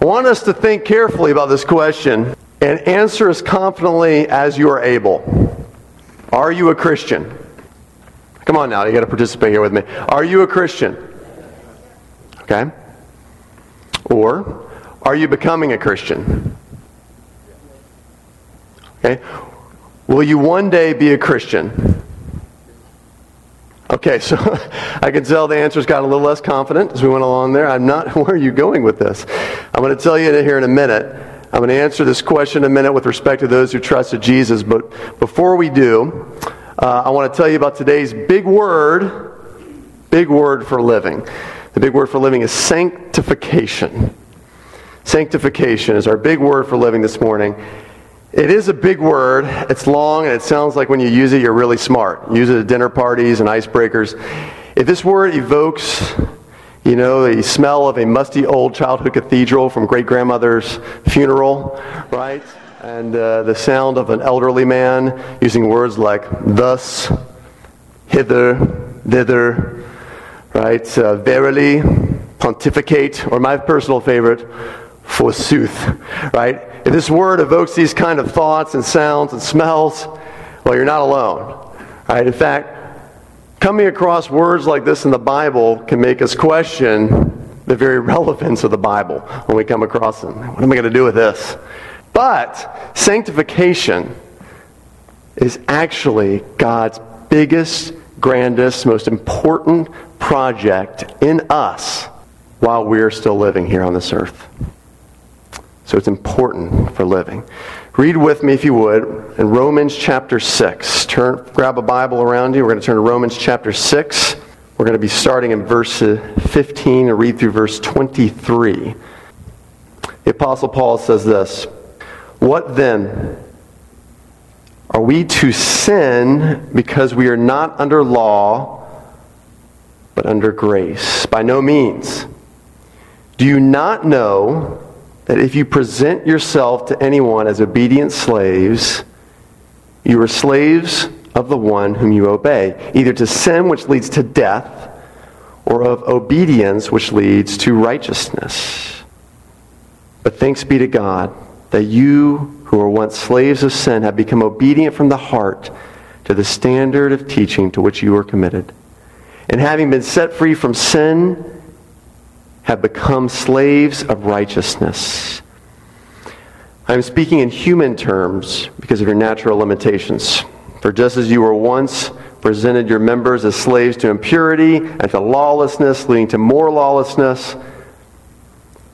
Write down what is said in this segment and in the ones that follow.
Want us to think carefully about this question and answer as confidently as you are able. Are you a Christian? Come on now, you got to participate here with me. Are you a Christian? Okay. Or are you becoming a Christian? Okay. Will you one day be a Christian? Okay, so I can tell the answers got a little less confident as we went along there. I'm not, where are you going with this? I'm going to tell you here in a minute. I'm going to answer this question in a minute with respect to those who trusted Jesus. But before we do, uh, I want to tell you about today's big word, big word for living. The big word for living is sanctification. Sanctification is our big word for living this morning. It is a big word. It's long, and it sounds like when you use it, you're really smart. use it at dinner parties and icebreakers. If this word evokes, you know, the smell of a musty old childhood cathedral from great grandmother's funeral, right? And uh, the sound of an elderly man using words like thus, hither, thither, right? Uh, verily, pontificate, or my personal favorite, forsooth, right? If this word evokes these kind of thoughts and sounds and smells, well, you're not alone. Right? In fact, coming across words like this in the Bible can make us question the very relevance of the Bible when we come across them. What am I going to do with this? But sanctification is actually God's biggest, grandest, most important project in us while we're still living here on this earth. So it's important for living. Read with me, if you would, in Romans chapter 6. Turn, grab a Bible around you. We're going to turn to Romans chapter 6. We're going to be starting in verse 15 and read through verse 23. The Apostle Paul says this What then? Are we to sin because we are not under law, but under grace? By no means. Do you not know that if you present yourself to anyone as obedient slaves, you are slaves of the one whom you obey, either to sin which leads to death, or of obedience which leads to righteousness. But thanks be to God that you who were once slaves of sin have become obedient from the heart to the standard of teaching to which you were committed. And having been set free from sin, have become slaves of righteousness. I'm speaking in human terms because of your natural limitations. For just as you were once presented your members as slaves to impurity and to lawlessness, leading to more lawlessness,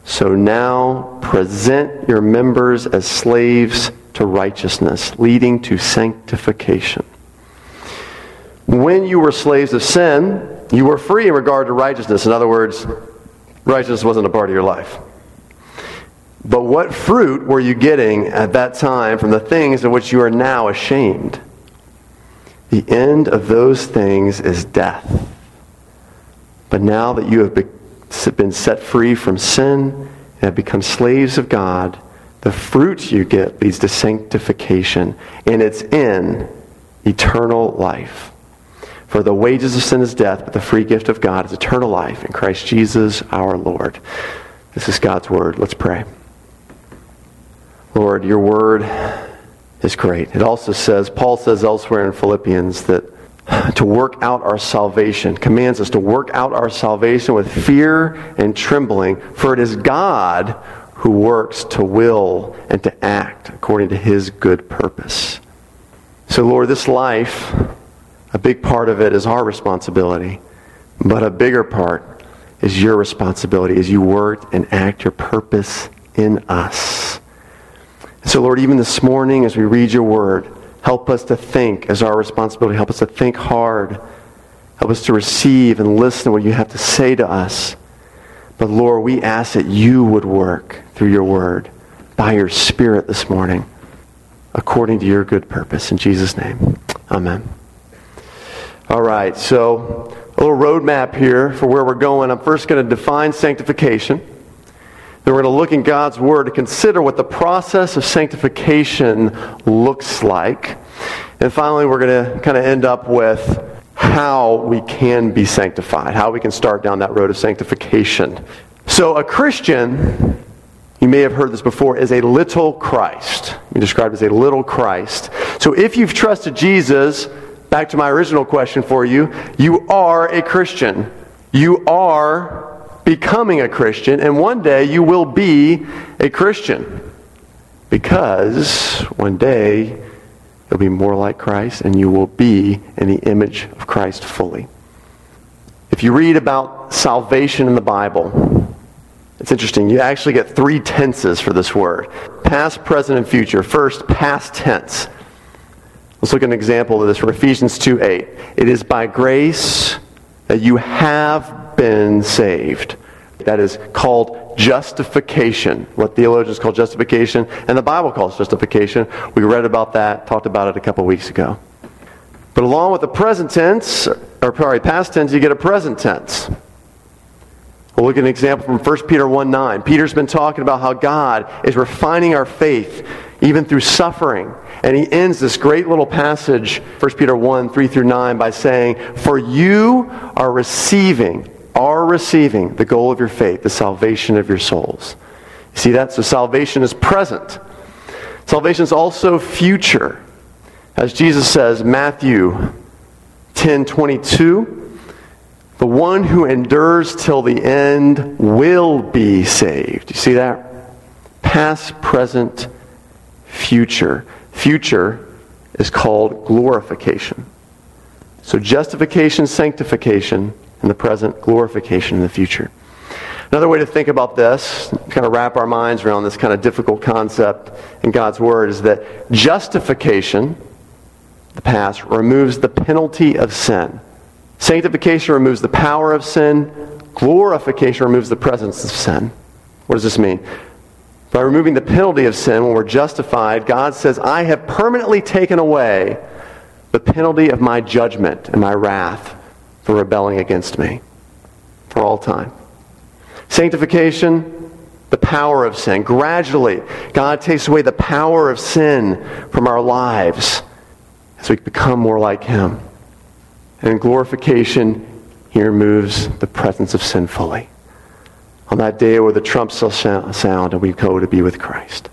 so now present your members as slaves to righteousness, leading to sanctification. When you were slaves of sin, you were free in regard to righteousness. In other words, righteousness wasn't a part of your life. But what fruit were you getting at that time from the things of which you are now ashamed? The end of those things is death. But now that you have been set free from sin and have become slaves of God, the fruit you get leads to sanctification, and it's in eternal life. For the wages of sin is death, but the free gift of God is eternal life in Christ Jesus our Lord. This is God's word. Let's pray. Lord, your word is great. It also says, Paul says elsewhere in Philippians that to work out our salvation, commands us to work out our salvation with fear and trembling, for it is God who works to will and to act according to his good purpose. So, Lord, this life a big part of it is our responsibility, but a bigger part is your responsibility as you work and act your purpose in us. So, Lord, even this morning as we read your word, help us to think as our responsibility. Help us to think hard. Help us to receive and listen to what you have to say to us. But, Lord, we ask that you would work through your word by your Spirit this morning according to your good purpose. In Jesus' name, amen. All right, so a little roadmap here for where we're going. I'm first going to define sanctification. Then we're going to look in God's Word to consider what the process of sanctification looks like. And finally, we're going to kind of end up with how we can be sanctified, how we can start down that road of sanctification. So, a Christian you may have heard this before, is a little Christ. We described as a little Christ. So if you've trusted Jesus, back to my original question for you, you are a Christian. You are becoming a Christian, and one day you will be a Christian. Because one day you'll be more like Christ and you will be in the image of Christ fully. If you read about salvation in the Bible, it's interesting. You actually get three tenses for this word past, present, and future. First, past tense. Let's look at an example of this from Ephesians 2 8. It is by grace that you have been saved. That is called justification, what theologians call justification, and the Bible calls justification. We read about that, talked about it a couple weeks ago. But along with the present tense, or sorry, past tense, you get a present tense. We'll look at an example from 1 Peter 1 9. Peter's been talking about how God is refining our faith even through suffering. And he ends this great little passage, 1 Peter 1 3 through 9, by saying, For you are receiving, are receiving the goal of your faith, the salvation of your souls. You see that? So salvation is present. Salvation is also future. As Jesus says, Matthew 10 22, the one who endures till the end will be saved. You see that? Past, present, future. Future is called glorification. So justification, sanctification in the present, glorification in the future. Another way to think about this, kind of wrap our minds around this kind of difficult concept in God's Word, is that justification, the past, removes the penalty of sin. Sanctification removes the power of sin. Glorification removes the presence of sin. What does this mean? By removing the penalty of sin when we're justified, God says, I have permanently taken away the penalty of my judgment and my wrath for rebelling against me for all time. Sanctification, the power of sin. Gradually, God takes away the power of sin from our lives as we become more like Him. And glorification, he removes the presence of sin fully. On that day where the trumps shall sound and we go to be with Christ.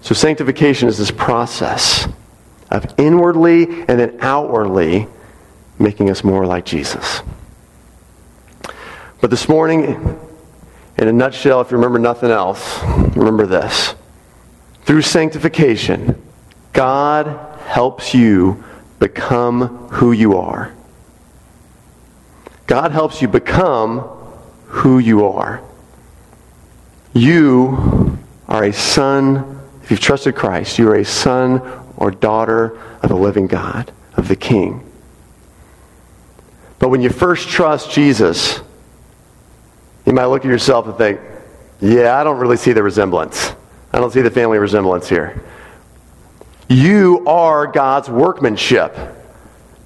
So sanctification is this process of inwardly and then outwardly making us more like Jesus. But this morning, in a nutshell, if you remember nothing else, remember this. Through sanctification, God helps you become who you are. God helps you become who you are. You are a son, if you've trusted Christ, you are a son or daughter of the living God, of the King. But when you first trust Jesus, you might look at yourself and think, yeah, I don't really see the resemblance. I don't see the family resemblance here. You are God's workmanship.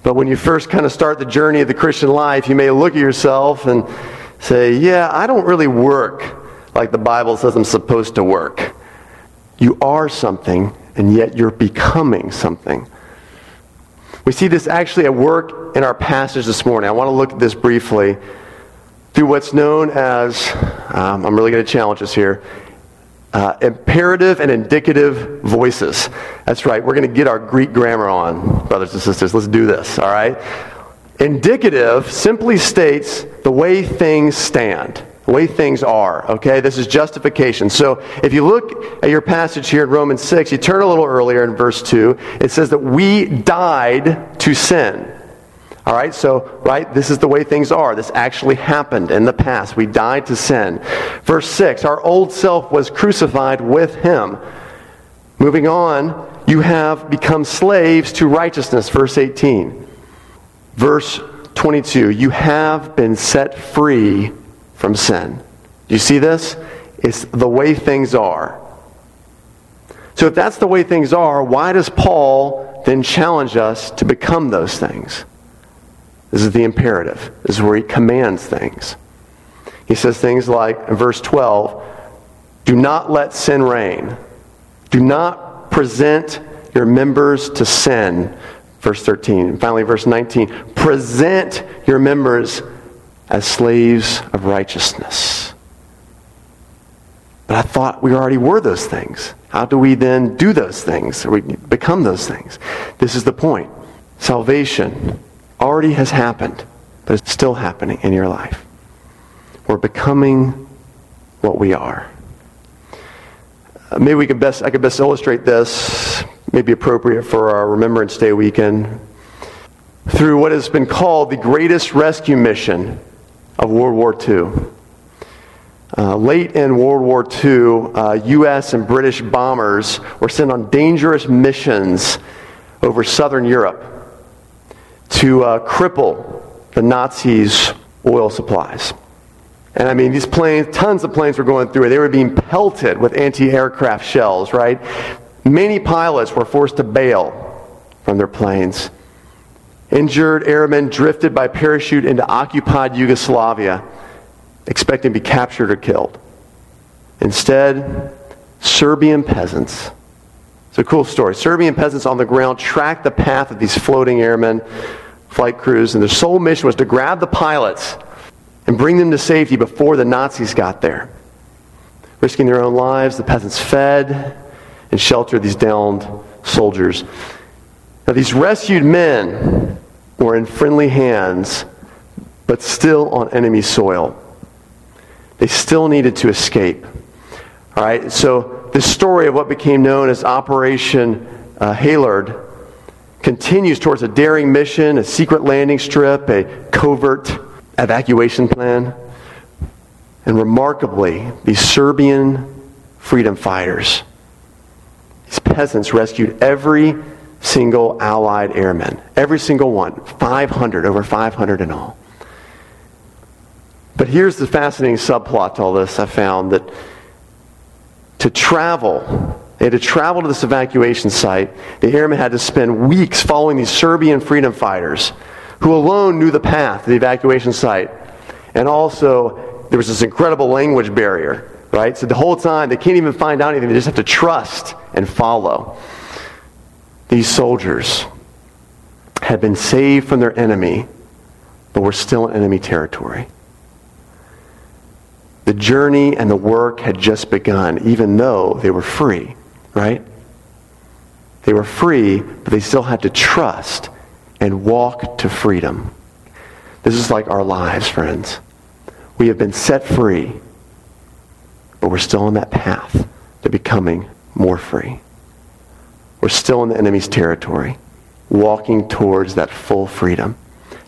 But when you first kind of start the journey of the Christian life, you may look at yourself and say, Yeah, I don't really work like the Bible says I'm supposed to work. You are something, and yet you're becoming something. We see this actually at work in our passage this morning. I want to look at this briefly through what's known as, um, I'm really going to challenge us here, uh, imperative and indicative voices. That's right. We're going to get our Greek grammar on, brothers and sisters. Let's do this, all right? Indicative simply states the way things stand, the way things are, okay? This is justification. So if you look at your passage here in Romans 6, you turn a little earlier in verse 2, it says that we died to sin. All right, so, right, this is the way things are. This actually happened in the past. We died to sin. Verse 6 Our old self was crucified with him. Moving on, you have become slaves to righteousness. Verse 18. Verse 22 You have been set free from sin. Do you see this? It's the way things are. So, if that's the way things are, why does Paul then challenge us to become those things? This is the imperative. This is where he commands things. He says things like, in verse 12, do not let sin reign. Do not present your members to sin. Verse 13. And finally, verse 19, present your members as slaves of righteousness. But I thought we already were those things. How do we then do those things? Or we become those things? This is the point. Salvation already has happened, but it's still happening in your life. We're becoming what we are. Uh, maybe we can best, I could best illustrate this, maybe appropriate for our Remembrance Day weekend, through what has been called the greatest rescue mission of World War II. Uh, late in World War II, uh, U.S. and British bombers were sent on dangerous missions over southern Europe to uh, cripple the Nazis' oil supplies. And I mean, these planes, tons of planes were going through it. They were being pelted with anti aircraft shells, right? Many pilots were forced to bail from their planes. Injured airmen drifted by parachute into occupied Yugoslavia, expecting to be captured or killed. Instead, Serbian peasants. It's a cool story. Serbian peasants on the ground tracked the path of these floating airmen, flight crews, and their sole mission was to grab the pilots and bring them to safety before the Nazis got there. Risking their own lives, the peasants fed and shelter these downed soldiers. Now, these rescued men were in friendly hands, but still on enemy soil. They still needed to escape. All right, so this story of what became known as Operation uh, continues towards a daring mission, a secret landing strip, a covert evacuation plan. And remarkably, these Serbian freedom fighters, peasants rescued every single Allied airman. Every single one. 500, over 500 in all. But here's the fascinating subplot to all this I found that to travel, they had to travel to this evacuation site. The airmen had to spend weeks following these Serbian freedom fighters who alone knew the path to the evacuation site. And also, there was this incredible language barrier, right? So the whole time, they can't even find out anything. They just have to trust and follow. These soldiers had been saved from their enemy, but were still in enemy territory. The journey and the work had just begun, even though they were free, right? They were free, but they still had to trust and walk to freedom. This is like our lives, friends. We have been set free, but we're still on that path to becoming more free. We're still in the enemy's territory, walking towards that full freedom.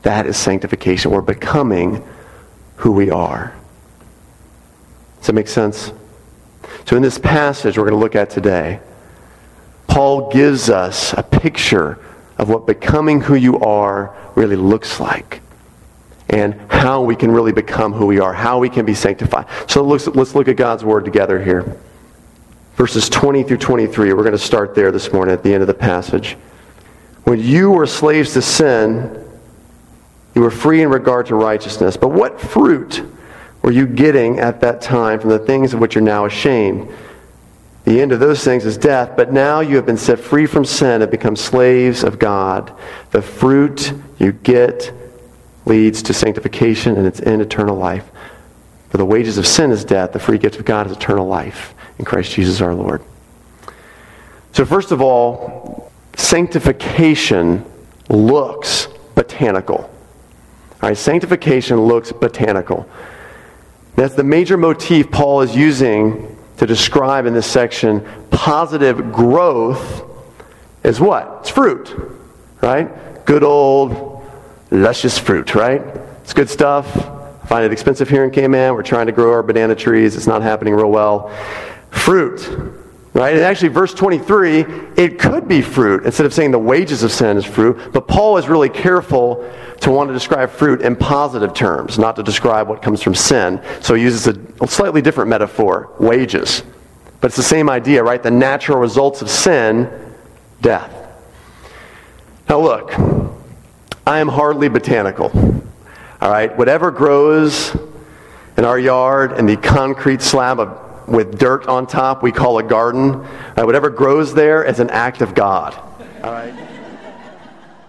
That is sanctification. We're becoming who we are. Does that make sense? So, in this passage we're going to look at today, Paul gives us a picture of what becoming who you are really looks like and how we can really become who we are, how we can be sanctified. So let's, let's look at God's Word together here. Verses 20 through 23. We're going to start there this morning at the end of the passage. When you were slaves to sin, you were free in regard to righteousness. But what fruit were you getting at that time from the things of which you're now ashamed? The end of those things is death, but now you have been set free from sin and become slaves of God. The fruit you get leads to sanctification and it's in eternal life. For the wages of sin is death, the free gift of God is eternal life in Christ Jesus our Lord. So, first of all, sanctification looks botanical. All right, sanctification looks botanical. That's the major motif Paul is using to describe in this section positive growth is what? It's fruit, right? Good old, luscious fruit, right? It's good stuff. I find it expensive here in Cayman. We're trying to grow our banana trees. It's not happening real well. Fruit, right? And actually, verse 23, it could be fruit instead of saying the wages of sin is fruit. But Paul is really careful to want to describe fruit in positive terms, not to describe what comes from sin. So he uses a slightly different metaphor wages. But it's the same idea, right? The natural results of sin, death. Now, look, I am hardly botanical. All right? Whatever grows in our yard and the concrete slab of, with dirt on top, we call a garden. Right? Whatever grows there is an act of God. All right?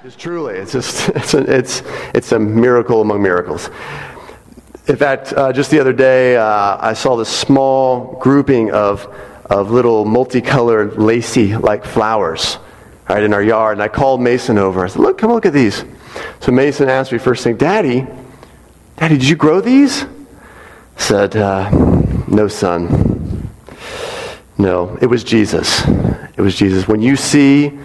It's truly, it's just, it's a, it's, it's a miracle among miracles. In fact, uh, just the other day, uh, I saw this small grouping of, of little multicolored, lacy like flowers right, in our yard. And I called Mason over. I said, Look, come look at these. So Mason asked me first thing, Daddy, Daddy, did you grow these? I said, uh, No, son. No, it was Jesus. It was Jesus. When you see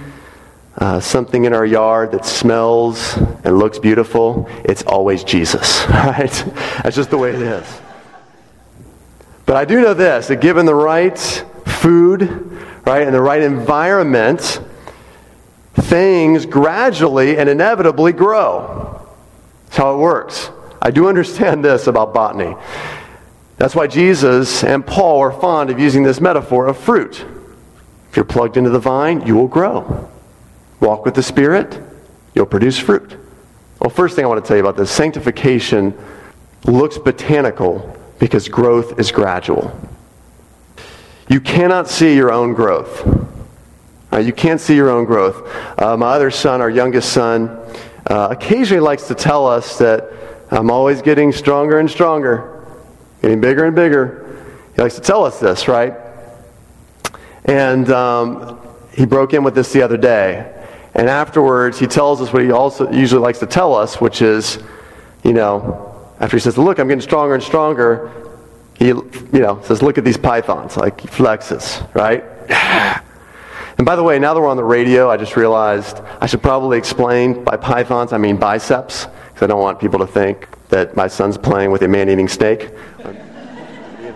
uh, something in our yard that smells and looks beautiful, it's always Jesus, right? That's just the way it is. But I do know this that given the right food, right, and the right environment, things gradually and inevitably grow. That's how it works. I do understand this about botany. That's why Jesus and Paul are fond of using this metaphor of fruit. If you're plugged into the vine, you will grow. Walk with the Spirit, you'll produce fruit. Well, first thing I want to tell you about this sanctification looks botanical because growth is gradual. You cannot see your own growth. Uh, you can't see your own growth. Uh, my other son, our youngest son, uh, occasionally likes to tell us that I'm always getting stronger and stronger, getting bigger and bigger. He likes to tell us this, right? And um, he broke in with this the other day. And afterwards, he tells us what he also usually likes to tell us, which is, you know, after he says, Look, I'm getting stronger and stronger, he, you know, says, Look at these pythons. Like, he flexes, right? And by the way, now that we're on the radio, I just realized I should probably explain by pythons, I mean biceps, because I don't want people to think that my son's playing with a man eating snake.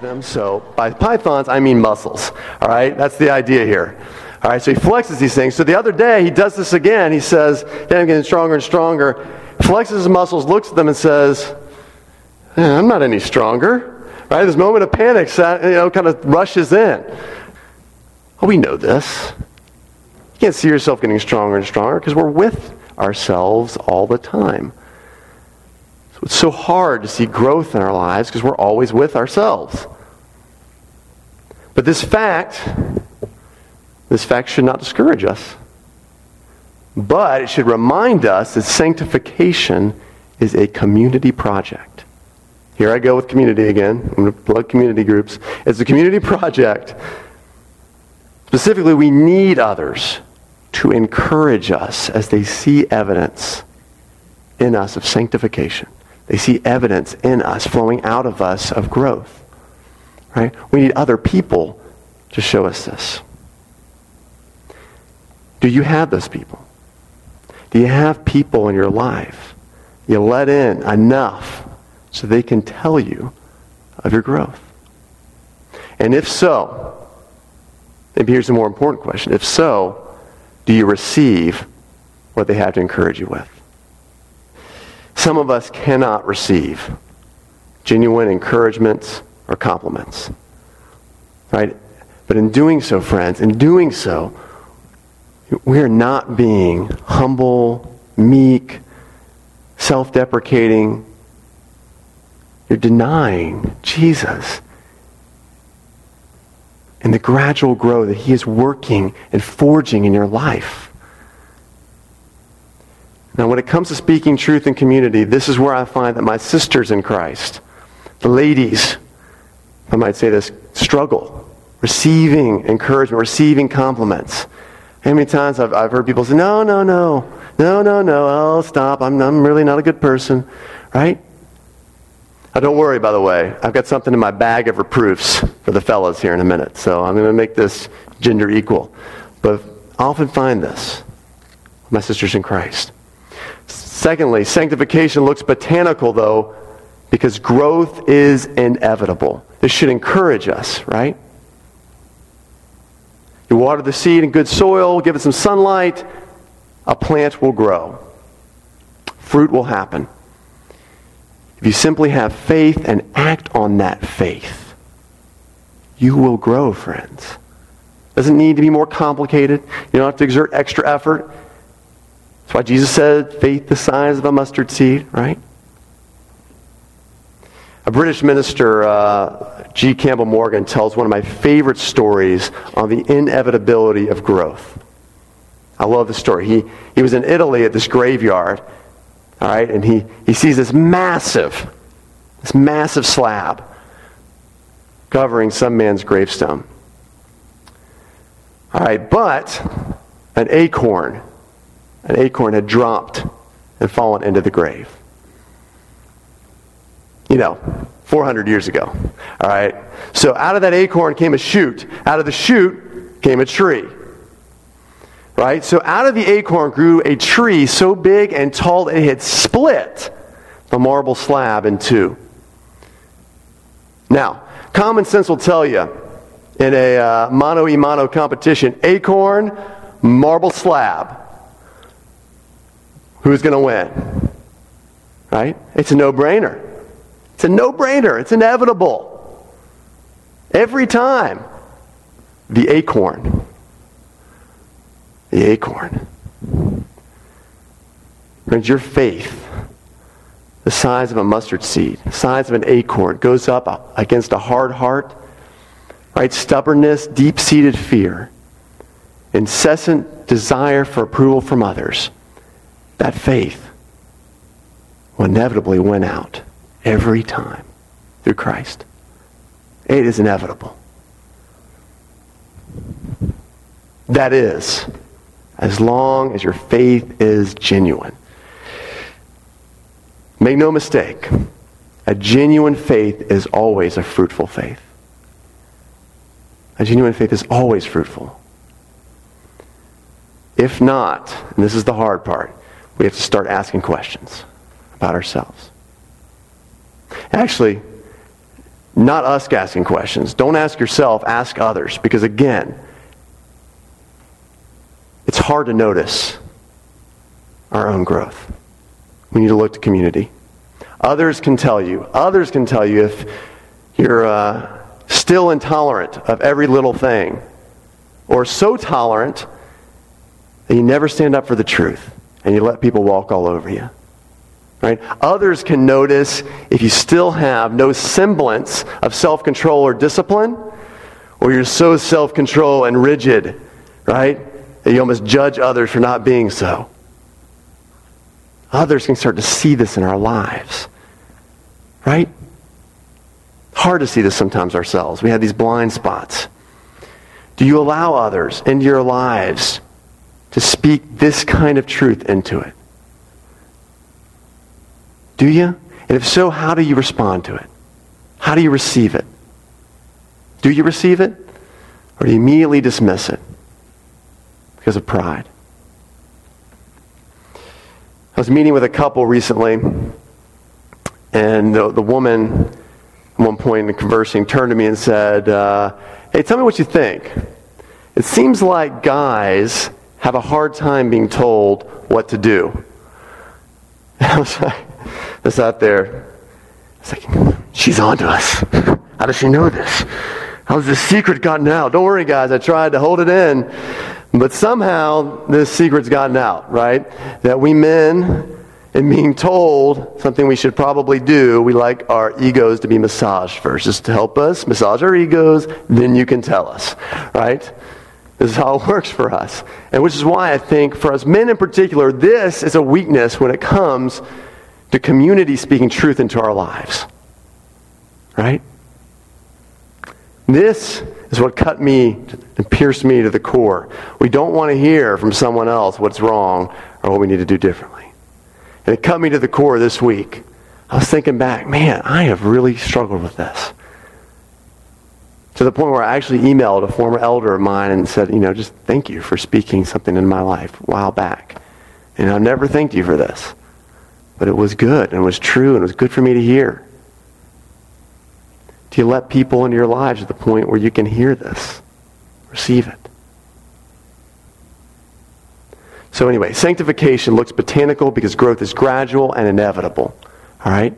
them. So by pythons, I mean muscles. All right? That's the idea here. All right, so he flexes these things. So the other day, he does this again. He says, Then I'm getting stronger and stronger. Flexes his muscles, looks at them, and says, I'm not any stronger. Right? This moment of panic, you know, kind of rushes in. Oh, we know this. You can't see yourself getting stronger and stronger because we're with ourselves all the time. So it's so hard to see growth in our lives because we're always with ourselves. But this fact this fact should not discourage us. But it should remind us that sanctification is a community project. Here I go with community again. I'm going to plug community groups. It's a community project. Specifically, we need others to encourage us as they see evidence in us of sanctification. They see evidence in us flowing out of us of growth. Right? We need other people to show us this. Do you have those people? Do you have people in your life you let in enough so they can tell you of your growth? And if so, maybe here's a more important question. If so, do you receive what they have to encourage you with? Some of us cannot receive genuine encouragements or compliments. Right? But in doing so, friends, in doing so, we're not being humble, meek, self deprecating. You're denying Jesus and the gradual growth that He is working and forging in your life. Now, when it comes to speaking truth in community, this is where I find that my sisters in Christ, the ladies, I might say this, struggle receiving encouragement, receiving compliments. How many times I've, I've heard people say, no, no, no, no, no, no, oh, stop, I'm, I'm really not a good person, right? Now, don't worry, by the way. I've got something in my bag of reproofs for the fellas here in a minute, so I'm going to make this gender equal. But I often find this, my sisters in Christ. Secondly, sanctification looks botanical, though, because growth is inevitable. This should encourage us, right? You water the seed in good soil, give it some sunlight, a plant will grow. Fruit will happen. If you simply have faith and act on that faith, you will grow, friends. Doesn't need to be more complicated. You don't have to exert extra effort. That's why Jesus said, faith the size of a mustard seed, right? A British minister, uh, G. Campbell Morgan, tells one of my favorite stories on the inevitability of growth. I love the story. He, he was in Italy at this graveyard, all right, and he, he sees this massive, This massive slab covering some man's gravestone. All right, but an acorn, an acorn had dropped and fallen into the grave. You know, 400 years ago. All right? So out of that acorn came a shoot. Out of the shoot came a tree. Right? So out of the acorn grew a tree so big and tall that it had split the marble slab in two. Now, common sense will tell you in a uh, mano mano competition acorn, marble slab. Who's going to win? Right? It's a no brainer. It's a no brainer. It's inevitable. Every time. The acorn. The acorn. Friends, your faith, the size of a mustard seed, the size of an acorn, goes up against a hard heart, right? Stubbornness, deep seated fear, incessant desire for approval from others. That faith will inevitably win out every time through Christ. It is inevitable. That is, as long as your faith is genuine. Make no mistake, a genuine faith is always a fruitful faith. A genuine faith is always fruitful. If not, and this is the hard part, we have to start asking questions about ourselves. Actually, not us asking questions. Don't ask yourself, ask others. Because again, it's hard to notice our own growth. We need to look to community. Others can tell you. Others can tell you if you're uh, still intolerant of every little thing, or so tolerant that you never stand up for the truth and you let people walk all over you. Right? Others can notice if you still have no semblance of self control or discipline, or you're so self control and rigid, right, that you almost judge others for not being so. Others can start to see this in our lives, right? Hard to see this sometimes ourselves. We have these blind spots. Do you allow others into your lives to speak this kind of truth into it? Do you? And if so, how do you respond to it? How do you receive it? Do you receive it? Or do you immediately dismiss it because of pride? Was meeting with a couple recently, and the, the woman, at one point in conversing, turned to me and said, uh, Hey, tell me what you think. It seems like guys have a hard time being told what to do. I was like, that's out there. It's like, she's on to us. How does she know this? How's this secret gotten out? Don't worry, guys. I tried to hold it in. But somehow this secret's gotten out, right? That we men, in being told something we should probably do, we like our egos to be massaged first. Just to help us massage our egos, then you can tell us, right? This is how it works for us. And which is why I think for us men in particular, this is a weakness when it comes to community speaking truth into our lives. Right? This is what cut me and pierced me to the core. We don't want to hear from someone else what's wrong or what we need to do differently. And it cut me to the core this week. I was thinking back, man, I have really struggled with this. To the point where I actually emailed a former elder of mine and said, you know, just thank you for speaking something in my life a while back. And I've never thanked you for this. But it was good and it was true and it was good for me to hear. Do you let people into your lives at the point where you can hear this? Receive it. So anyway, sanctification looks botanical because growth is gradual and inevitable. All right?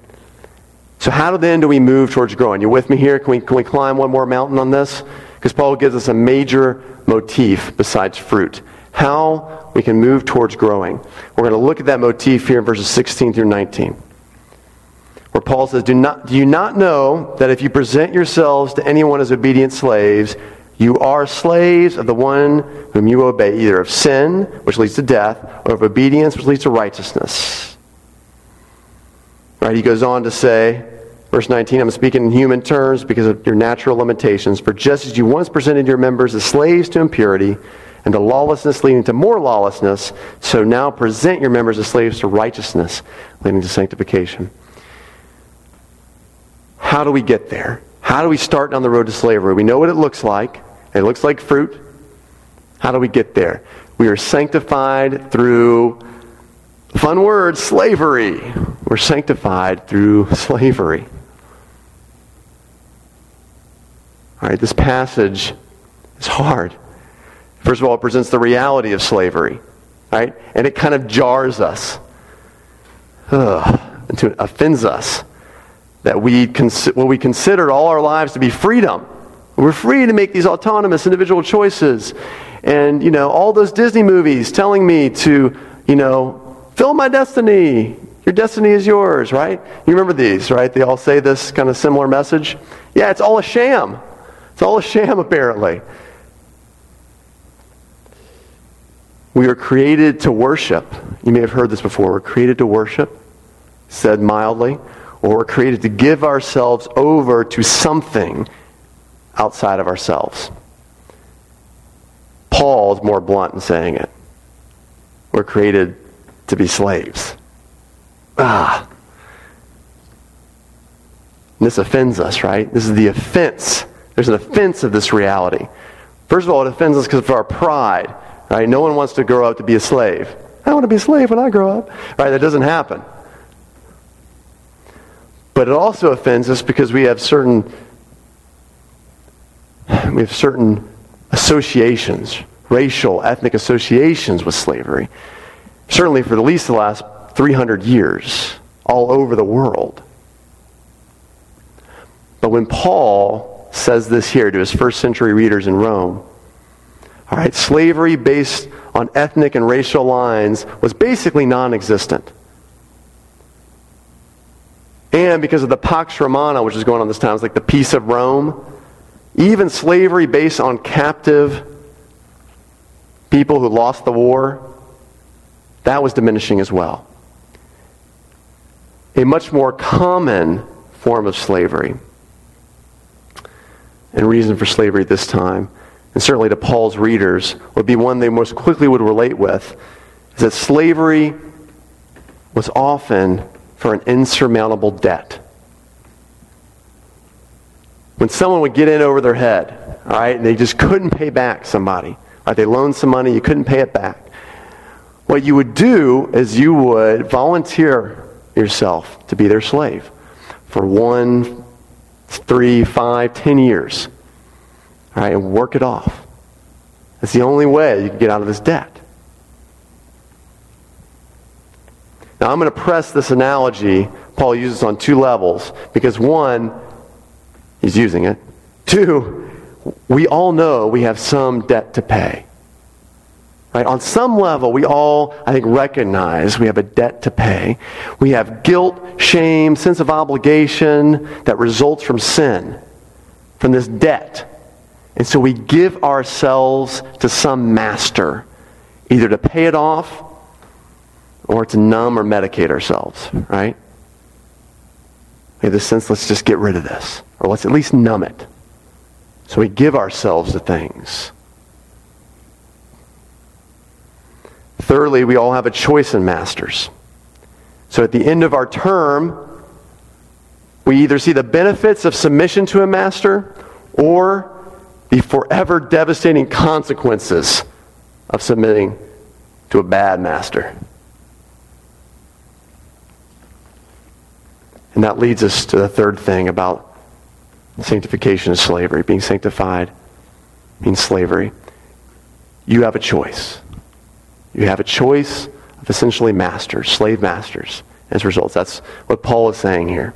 So how then do we move towards growing? You with me here? Can we, can we climb one more mountain on this? Because Paul gives us a major motif besides fruit how we can move towards growing. We're going to look at that motif here in verses 16 through 19. Where Paul says, do, not, do you not know that if you present yourselves to anyone as obedient slaves, you are slaves of the one whom you obey, either of sin, which leads to death, or of obedience, which leads to righteousness? Right? He goes on to say, Verse 19, I'm speaking in human terms because of your natural limitations. For just as you once presented your members as slaves to impurity and to lawlessness leading to more lawlessness, so now present your members as slaves to righteousness leading to sanctification. How do we get there? How do we start down the road to slavery? We know what it looks like. It looks like fruit. How do we get there? We are sanctified through, fun word, slavery. We're sanctified through slavery. All right, this passage is hard. First of all, it presents the reality of slavery, right? And it kind of jars us, Ugh, it offends us that we cons- what we considered all our lives to be freedom. We're free to make these autonomous individual choices. And, you know, all those Disney movies telling me to, you know, fill my destiny. Your destiny is yours, right? You remember these, right? They all say this kind of similar message. Yeah, it's all a sham. It's all a sham, apparently. We are created to worship. You may have heard this before. We're created to worship, said mildly, or we're created to give ourselves over to something outside of ourselves. Paul is more blunt in saying it. We're created to be slaves. Ah. This offends us, right? This is the offense there's an offense of this reality. First of all, it offends us because of our pride. Right? No one wants to grow up to be a slave. I want to be a slave when I grow up. Right? That doesn't happen. But it also offends us because we have certain we have certain associations, racial, ethnic associations with slavery. Certainly for at least the last 300 years, all over the world. But when Paul says this here to his first century readers in Rome. All right, slavery based on ethnic and racial lines was basically non existent. And because of the Pax Romana, which is going on this time, it's like the peace of Rome, even slavery based on captive people who lost the war, that was diminishing as well. A much more common form of slavery and reason for slavery this time, and certainly to Paul's readers, would be one they most quickly would relate with, is that slavery was often for an insurmountable debt. When someone would get in over their head, all right, and they just couldn't pay back somebody, right, they loaned some money, you couldn't pay it back. What you would do is you would volunteer yourself to be their slave for one, three, five, ten years. All right, and work it off. That's the only way you can get out of this debt. Now, I'm going to press this analogy Paul uses on two levels because one, he's using it. Two, we all know we have some debt to pay. Right? On some level, we all, I think, recognize we have a debt to pay. We have guilt, shame, sense of obligation that results from sin, from this debt. And so we give ourselves to some master, either to pay it off or to numb or medicate ourselves, right? Have this sense, let's just get rid of this, or let's at least numb it. So we give ourselves to things. Thirdly, we all have a choice in masters. So at the end of our term, we either see the benefits of submission to a master or the forever devastating consequences of submitting to a bad master. And that leads us to the third thing about sanctification of slavery. Being sanctified means slavery. You have a choice. You have a choice of essentially masters, slave masters, as results. That's what Paul is saying here.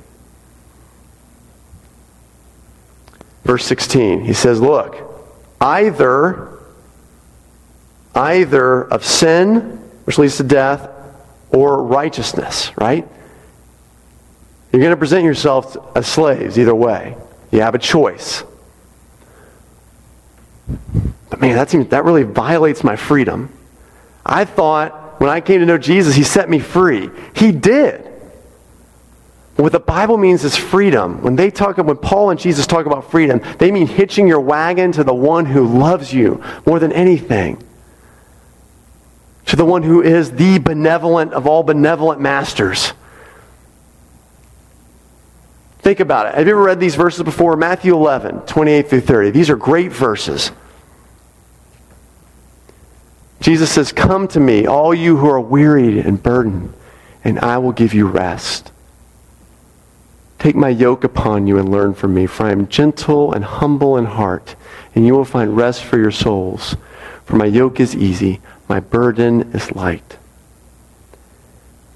Verse 16, he says, Look, either, either of sin, which leads to death, or righteousness, right? You're going to present yourself as slaves either way. You have a choice. But man, that seems that really violates my freedom. I thought when I came to know Jesus, he set me free. He did. What the Bible means is freedom. When they talk, when Paul and Jesus talk about freedom, they mean hitching your wagon to the one who loves you more than anything. To the one who is the benevolent of all benevolent masters. Think about it. Have you ever read these verses before? Matthew 11, 28 through 30. These are great verses. Jesus says, Come to me, all you who are wearied and burdened, and I will give you rest. Take my yoke upon you and learn from me, for I am gentle and humble in heart, and you will find rest for your souls. For my yoke is easy, my burden is light.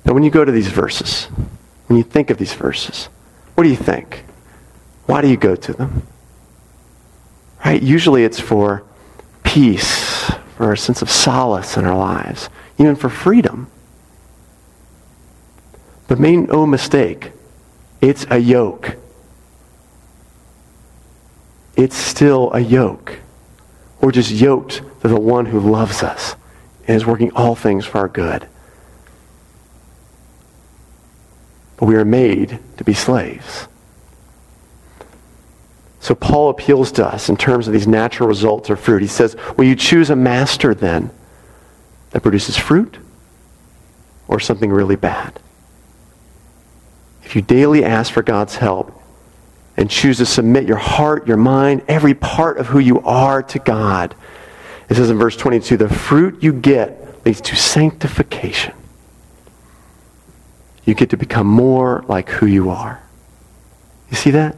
Now, when you go to these verses, when you think of these verses, what do you think? Why do you go to them? Right? Usually it's for peace, for a sense of solace in our lives, even for freedom. But make no mistake, it's a yoke. It's still a yoke. We're just yoked to the one who loves us and is working all things for our good. But we are made to be slaves. So Paul appeals to us in terms of these natural results or fruit. He says, Will you choose a master then that produces fruit or something really bad? If you daily ask for God's help and choose to submit your heart, your mind, every part of who you are to God, it says in verse 22 the fruit you get leads to sanctification. You get to become more like who you are. You see that?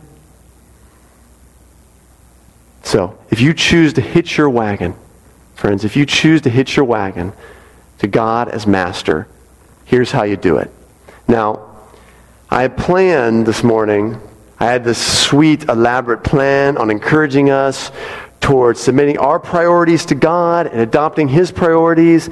So, if you choose to hitch your wagon, friends, if you choose to hitch your wagon to God as master, here's how you do it. Now, I planned this morning, I had this sweet, elaborate plan on encouraging us towards submitting our priorities to God and adopting His priorities.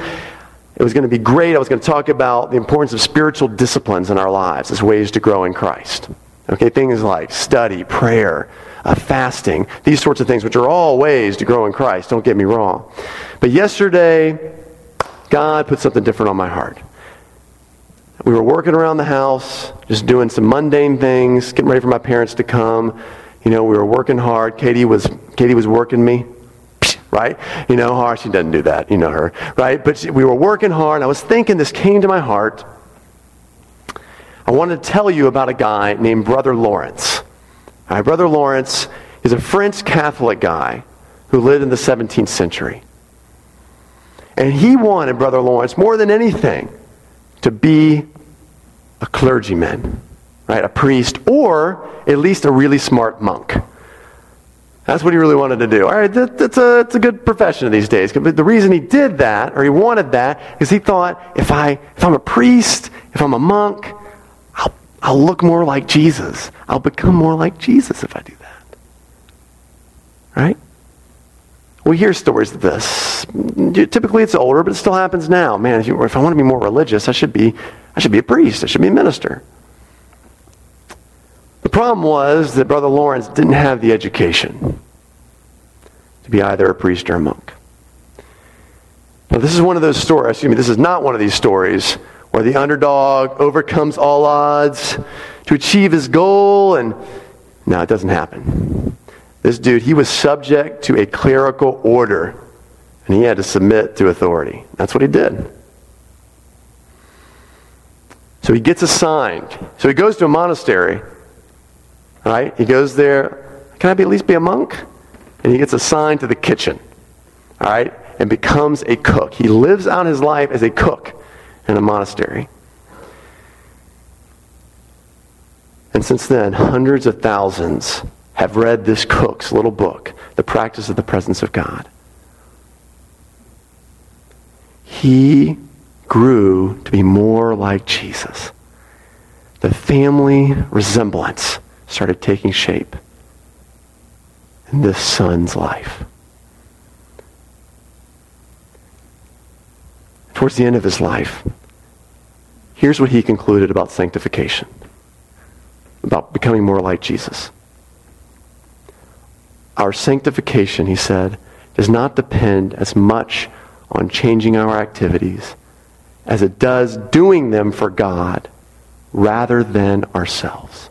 It was going to be great. I was going to talk about the importance of spiritual disciplines in our lives as ways to grow in Christ. Okay, things like study, prayer, uh, fasting, these sorts of things, which are all ways to grow in Christ, don't get me wrong. But yesterday, God put something different on my heart. We were working around the house, just doing some mundane things, getting ready for my parents to come. You know, we were working hard. Katie was Katie was working me, right? You know, hard. She doesn't do that. You know her, right? But we were working hard. I was thinking. This came to my heart. I wanted to tell you about a guy named Brother Lawrence. Right, Brother Lawrence is a French Catholic guy who lived in the 17th century. And he wanted, Brother Lawrence, more than anything, to be a clergyman, right? A priest, or at least a really smart monk. That's what he really wanted to do. All right, that, that's, a, that's a good profession these days. But the reason he did that, or he wanted that, is he thought, if, I, if I'm a priest, if I'm a monk, I'll, I'll look more like Jesus. I'll become more like Jesus if I do that. Right? We hear stories of this. Typically, it's older, but it still happens now. Man, if, you, if, I want to be more religious, I should be, I should be a priest. I should be a minister. The problem was that Brother Lawrence didn't have the education to be either a priest or a monk. Now, this is one of those stories. Excuse me. This is not one of these stories where the underdog overcomes all odds to achieve his goal, and no, it doesn't happen. This dude, he was subject to a clerical order, and he had to submit to authority. That's what he did. So he gets assigned. So he goes to a monastery, right? He goes there. Can I be, at least be a monk? And he gets assigned to the kitchen, all right? And becomes a cook. He lives out his life as a cook in a monastery. And since then, hundreds of thousands have read this cook's little book, The Practice of the Presence of God. He grew to be more like Jesus. The family resemblance started taking shape in this son's life. Towards the end of his life, here's what he concluded about sanctification, about becoming more like Jesus. Our sanctification, he said, does not depend as much on changing our activities as it does doing them for God rather than ourselves.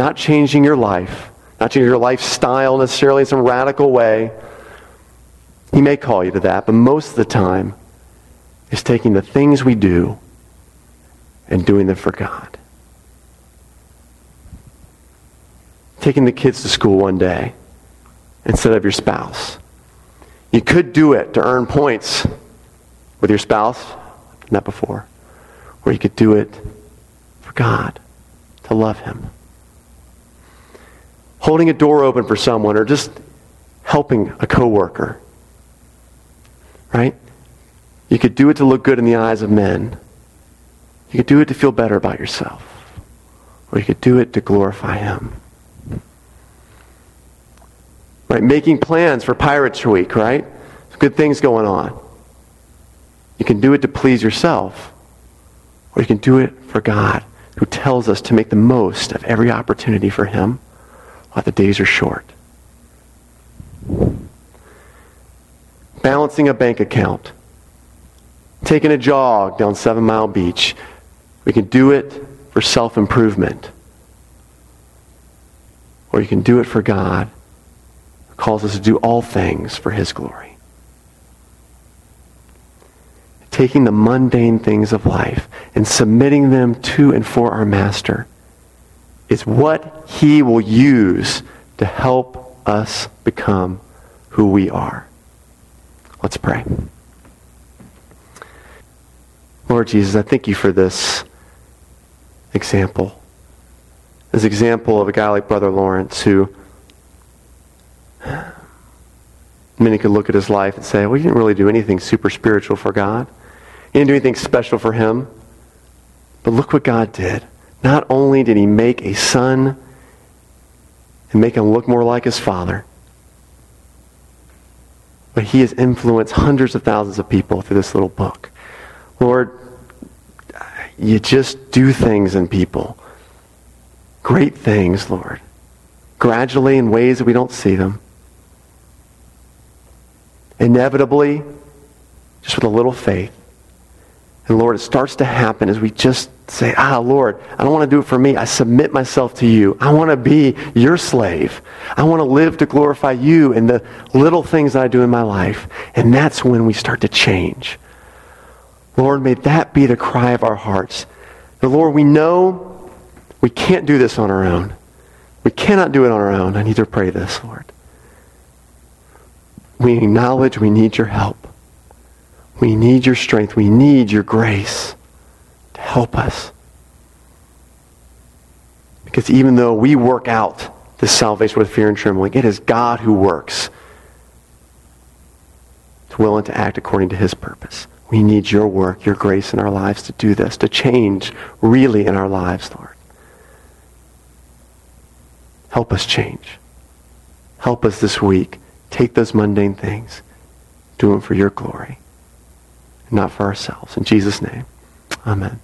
Not changing your life, not changing your lifestyle necessarily in some radical way. He may call you to that, but most of the time, is taking the things we do and doing them for God. Taking the kids to school one day instead of your spouse. You could do it to earn points with your spouse, not before. Or you could do it for God, to love Him. Holding a door open for someone or just helping a coworker. Right? You could do it to look good in the eyes of men. You could do it to feel better about yourself. Or you could do it to glorify Him. Right? Making plans for Pirates Week, right? Good things going on. You can do it to please yourself, or you can do it for God, who tells us to make the most of every opportunity for Him the days are short. Balancing a bank account taking a jog down Seven Mile Beach. We can do it for self improvement. Or you can do it for God, who calls us to do all things for His glory. Taking the mundane things of life and submitting them to and for our Master is what He will use to help us become who we are. Let's pray. Lord Jesus, I thank you for this example. This example of a guy like Brother Lawrence who many could look at his life and say, well, he didn't really do anything super spiritual for God. He didn't do anything special for him. But look what God did. Not only did he make a son and make him look more like his father, but he has influenced hundreds of thousands of people through this little book. Lord, you just do things in people. Great things, Lord. Gradually in ways that we don't see them. Inevitably, just with a little faith. And Lord, it starts to happen as we just say, ah, Lord, I don't want to do it for me. I submit myself to you. I want to be your slave. I want to live to glorify you in the little things I do in my life. And that's when we start to change. Lord, may that be the cry of our hearts. The Lord, we know we can't do this on our own. We cannot do it on our own. I need to pray this, Lord. We acknowledge we need your help. We need your strength. We need your grace to help us. Because even though we work out this salvation with fear and trembling, it is God who works to will and to act according to his purpose. We need your work, your grace in our lives to do this, to change really in our lives, Lord. Help us change. Help us this week. Take those mundane things. Do them for your glory, not for ourselves. In Jesus' name, amen.